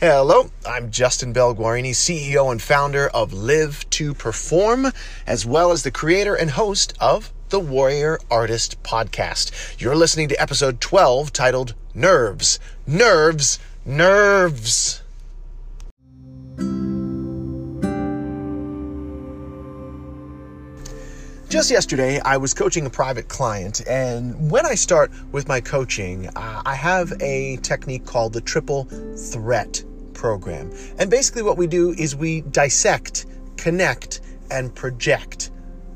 Hello, I'm Justin Bell Guarini, CEO and founder of Live to Perform, as well as the creator and host of the Warrior Artist Podcast. You're listening to episode 12 titled Nerves, Nerves, Nerves. Just yesterday, I was coaching a private client, and when I start with my coaching, uh, I have a technique called the triple threat program. And basically, what we do is we dissect, connect, and project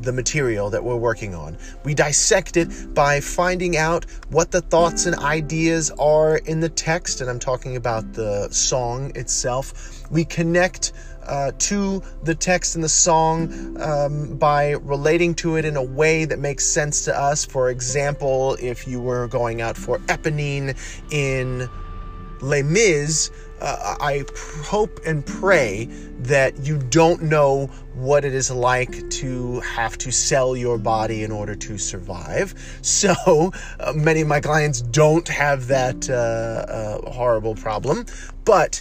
the material that we're working on. We dissect it by finding out what the thoughts and ideas are in the text, and I'm talking about the song itself. We connect uh, to the text and the song um, by relating to it in a way that makes sense to us. For example, if you were going out for Eponine in Les Mis, uh, I hope and pray that you don't know what it is like to have to sell your body in order to survive. So uh, many of my clients don't have that uh, uh, horrible problem, but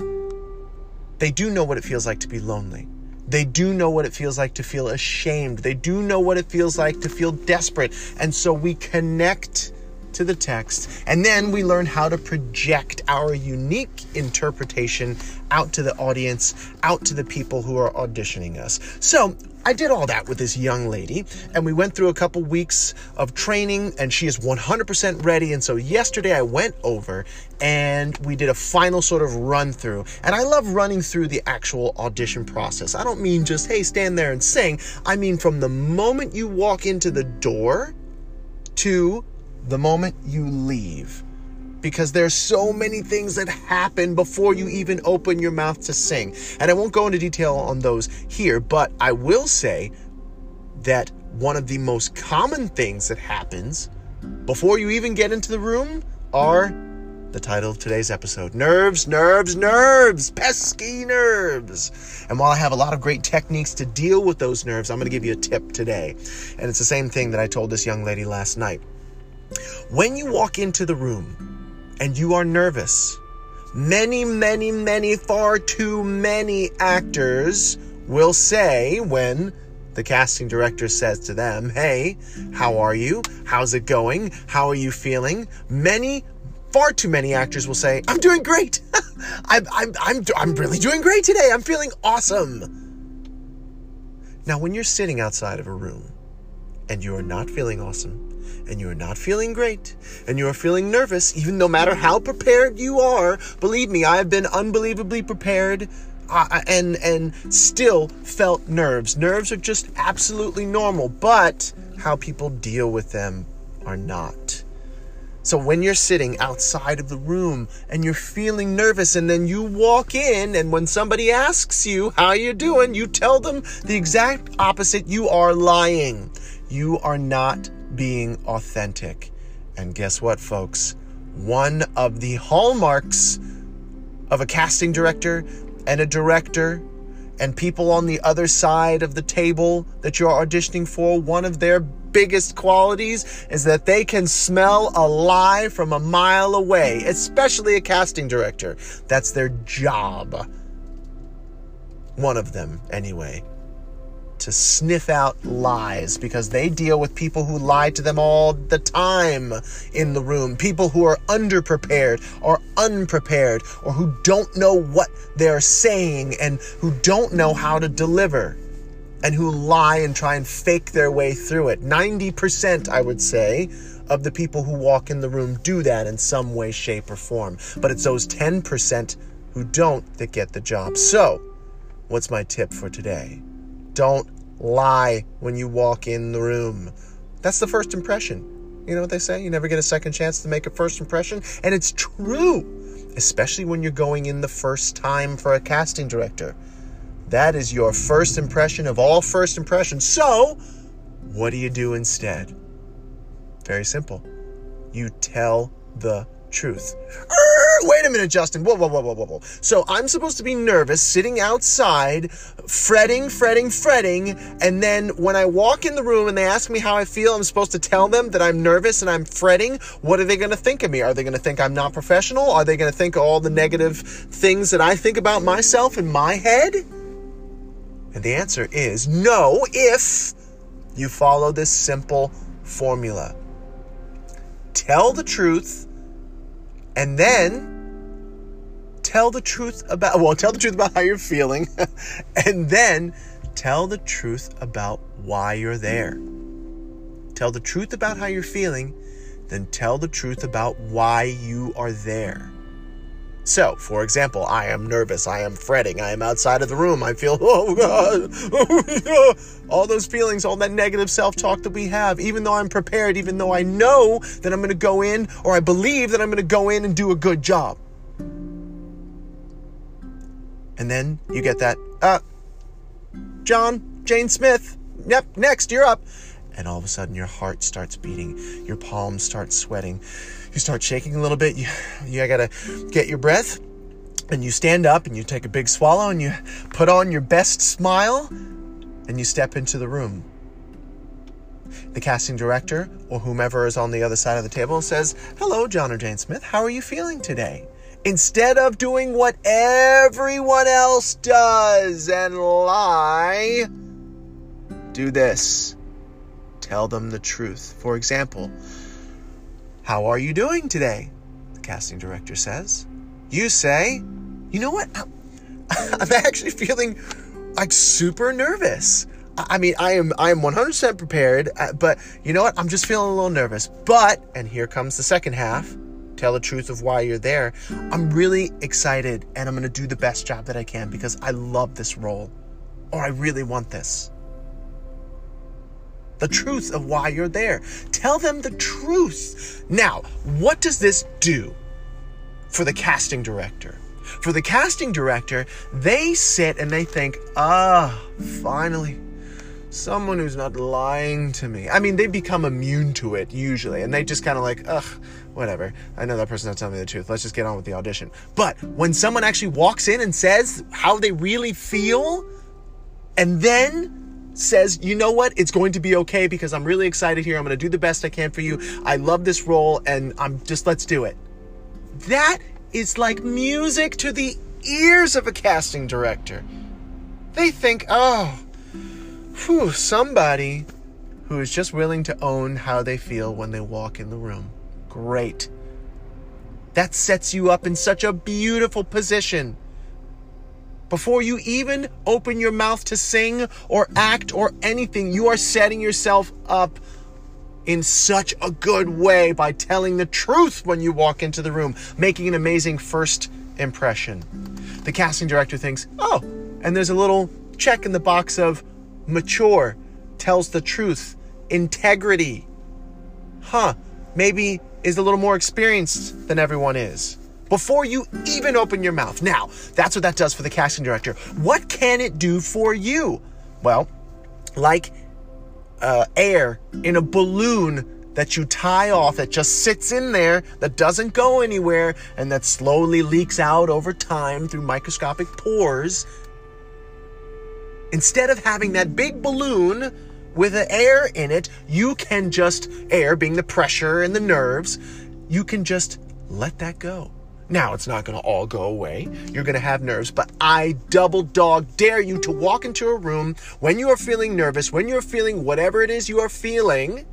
they do know what it feels like to be lonely. They do know what it feels like to feel ashamed. They do know what it feels like to feel desperate. And so we connect to the text, and then we learn how to project our unique interpretation out to the audience, out to the people who are auditioning us. So, I did all that with this young lady, and we went through a couple weeks of training, and she is 100% ready. And so, yesterday I went over and we did a final sort of run through. And I love running through the actual audition process. I don't mean just, hey, stand there and sing. I mean, from the moment you walk into the door to the moment you leave. Because there's so many things that happen before you even open your mouth to sing. And I won't go into detail on those here, but I will say that one of the most common things that happens before you even get into the room are the title of today's episode Nerves, Nerves, Nerves, Pesky Nerves. And while I have a lot of great techniques to deal with those nerves, I'm going to give you a tip today. And it's the same thing that I told this young lady last night. When you walk into the room and you are nervous, many, many, many, far too many actors will say when the casting director says to them, Hey, how are you? How's it going? How are you feeling? Many, far too many actors will say, I'm doing great. I'm, I'm, I'm, I'm really doing great today. I'm feeling awesome. Now, when you're sitting outside of a room and you are not feeling awesome, and you are not feeling great and you are feeling nervous, even no matter how prepared you are, believe me, I have been unbelievably prepared uh, and and still felt nerves. Nerves are just absolutely normal, but how people deal with them are not. So when you're sitting outside of the room and you're feeling nervous and then you walk in and when somebody asks you how you're doing, you tell them the exact opposite. You are lying. You are not being authentic. And guess what, folks? One of the hallmarks of a casting director and a director and people on the other side of the table that you're auditioning for, one of their biggest qualities is that they can smell a lie from a mile away, especially a casting director. That's their job. One of them, anyway to sniff out lies because they deal with people who lie to them all the time in the room. People who are underprepared or unprepared or who don't know what they're saying and who don't know how to deliver and who lie and try and fake their way through it. 90%, I would say, of the people who walk in the room do that in some way, shape, or form. But it's those 10% who don't that get the job. So, what's my tip for today? Don't lie when you walk in the room. That's the first impression. You know what they say? You never get a second chance to make a first impression. And it's true, especially when you're going in the first time for a casting director. That is your first impression of all first impressions. So, what do you do instead? Very simple. You tell the truth. Wait a minute, Justin. Whoa, whoa, whoa, whoa, whoa, whoa. So I'm supposed to be nervous, sitting outside, fretting, fretting, fretting, and then when I walk in the room and they ask me how I feel, I'm supposed to tell them that I'm nervous and I'm fretting. What are they going to think of me? Are they going to think I'm not professional? Are they going to think all the negative things that I think about myself in my head? And the answer is no, if you follow this simple formula. Tell the truth and then tell the truth about well tell the truth about how you're feeling and then tell the truth about why you're there. Tell the truth about how you're feeling then tell the truth about why you are there so, for example, I am nervous, I am fretting, I am outside of the room, I feel, oh God, all those feelings, all that negative self talk that we have, even though I'm prepared, even though I know that I'm going to go in, or I believe that I'm going to go in and do a good job. And then you get that, uh, John, Jane Smith, yep, next, you're up. And all of a sudden, your heart starts beating, your palms start sweating you start shaking a little bit. You, you gotta get your breath and you stand up and you take a big swallow and you put on your best smile and you step into the room. The casting director or whomever is on the other side of the table says, Hello, John or Jane Smith. How are you feeling today? Instead of doing what everyone else does and lie, do this. Tell them the truth. For example, how are you doing today? The casting director says. You say, You know what? I'm actually feeling like super nervous. I mean, I am I am 100% prepared, uh, but you know what? I'm just feeling a little nervous. But and here comes the second half. Tell the truth of why you're there. I'm really excited and I'm going to do the best job that I can because I love this role or I really want this the truth of why you're there. Tell them the truth. Now, what does this do for the casting director? For the casting director, they sit and they think, ah, finally, someone who's not lying to me. I mean, they become immune to it usually, and they just kind of like, ugh, whatever. I know that person's not telling me the truth. Let's just get on with the audition. But when someone actually walks in and says how they really feel, and then says, you know what, it's going to be okay because I'm really excited here. I'm going to do the best I can for you. I love this role and I'm just, let's do it. That is like music to the ears of a casting director. They think, oh, whew, somebody who is just willing to own how they feel when they walk in the room. Great. That sets you up in such a beautiful position before you even open your mouth to sing or act or anything, you are setting yourself up in such a good way by telling the truth when you walk into the room, making an amazing first impression. The casting director thinks, oh, and there's a little check in the box of mature, tells the truth, integrity. Huh, maybe is a little more experienced than everyone is before you even open your mouth. Now, that's what that does for the casting director. What can it do for you? Well, like uh, air in a balloon that you tie off that just sits in there, that doesn't go anywhere, and that slowly leaks out over time through microscopic pores. Instead of having that big balloon with the air in it, you can just, air being the pressure and the nerves, you can just let that go. Now, it's not going to all go away. You're going to have nerves, but I double dog dare you to walk into a room when you are feeling nervous, when you're feeling whatever it is you are feeling,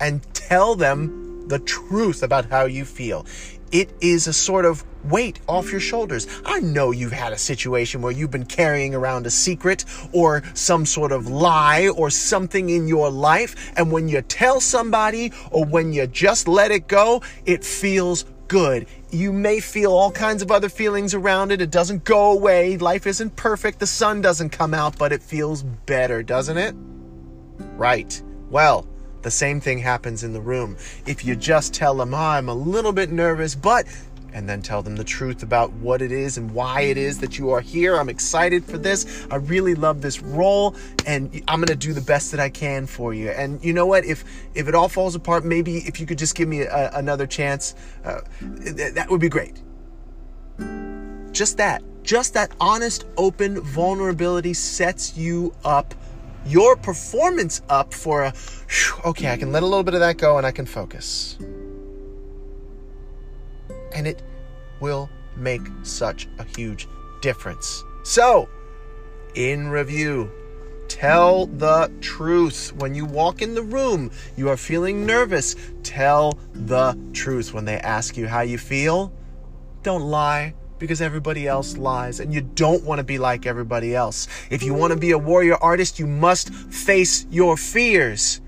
and tell them the truth about how you feel. It is a sort of weight off your shoulders. I know you've had a situation where you've been carrying around a secret or some sort of lie or something in your life, and when you tell somebody or when you just let it go, it feels good. You may feel all kinds of other feelings around it. It doesn't go away. Life isn't perfect. The sun doesn't come out, but it feels better, doesn't it? Right. Well, the same thing happens in the room. If you just tell them, oh, I'm a little bit nervous, but and then tell them the truth about what it is and why it is that you are here. I'm excited for this. I really love this role and I'm going to do the best that I can for you. And you know what? If if it all falls apart, maybe if you could just give me a, another chance, uh, th- that would be great. just that. Just that honest, open vulnerability sets you up, your performance up for a, okay, I can let a little bit of that go and I can focus. And it will make such a huge difference. So, in review, tell the truth. When you walk in the room, you are feeling nervous. Tell the truth. When they ask you how you feel, don't lie because everybody else lies and you don't want to be like everybody else. If you want to be a warrior artist, you must face your fears.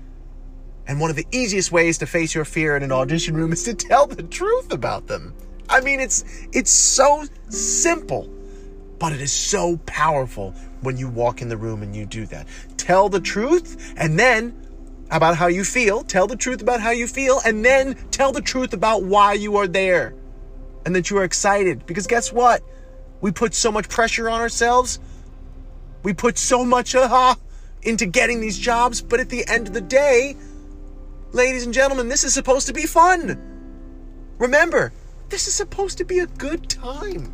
And one of the easiest ways to face your fear in an audition room is to tell the truth about them. I mean, it's it's so simple, but it is so powerful when you walk in the room and you do that. Tell the truth and then about how you feel, tell the truth about how you feel and then tell the truth about why you are there and that you are excited. Because guess what? We put so much pressure on ourselves. We put so much aha into getting these jobs, but at the end of the day, ladies and gentlemen, this is supposed to be fun. Remember, this is supposed to be a good time.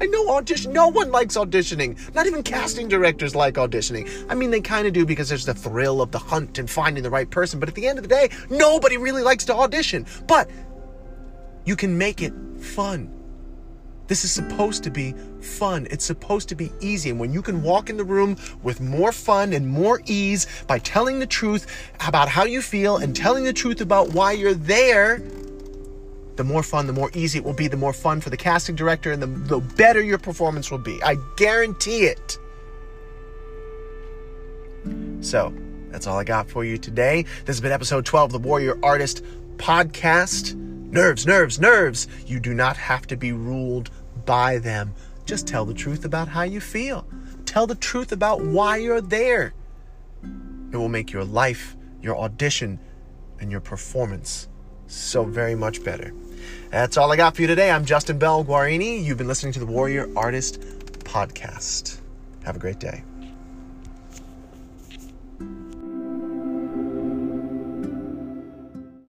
I know audition. No one likes auditioning. Not even casting directors like auditioning. I mean, they kind of do because there's the thrill of the hunt and finding the right person. But at the end of the day, nobody really likes to audition. But you can make it fun. This is supposed to be fun. It's supposed to be easy. And when you can walk in the room with more fun and more ease by telling the truth about how you feel and telling the truth about why you're there, the more fun, the more easy it will be, the more fun for the casting director, and the, the better your performance will be. I guarantee it. So, that's all I got for you today. This has been episode 12 of the Warrior Artist podcast. Nerves, nerves, nerves. You do not have to be ruled by them. Just tell the truth about how you feel. Tell the truth about why you're there. It will make your life, your audition, and your performance so very much better. That's all I got for you today. I'm Justin Bell Guarini. You've been listening to the Warrior Artist Podcast. Have a great day.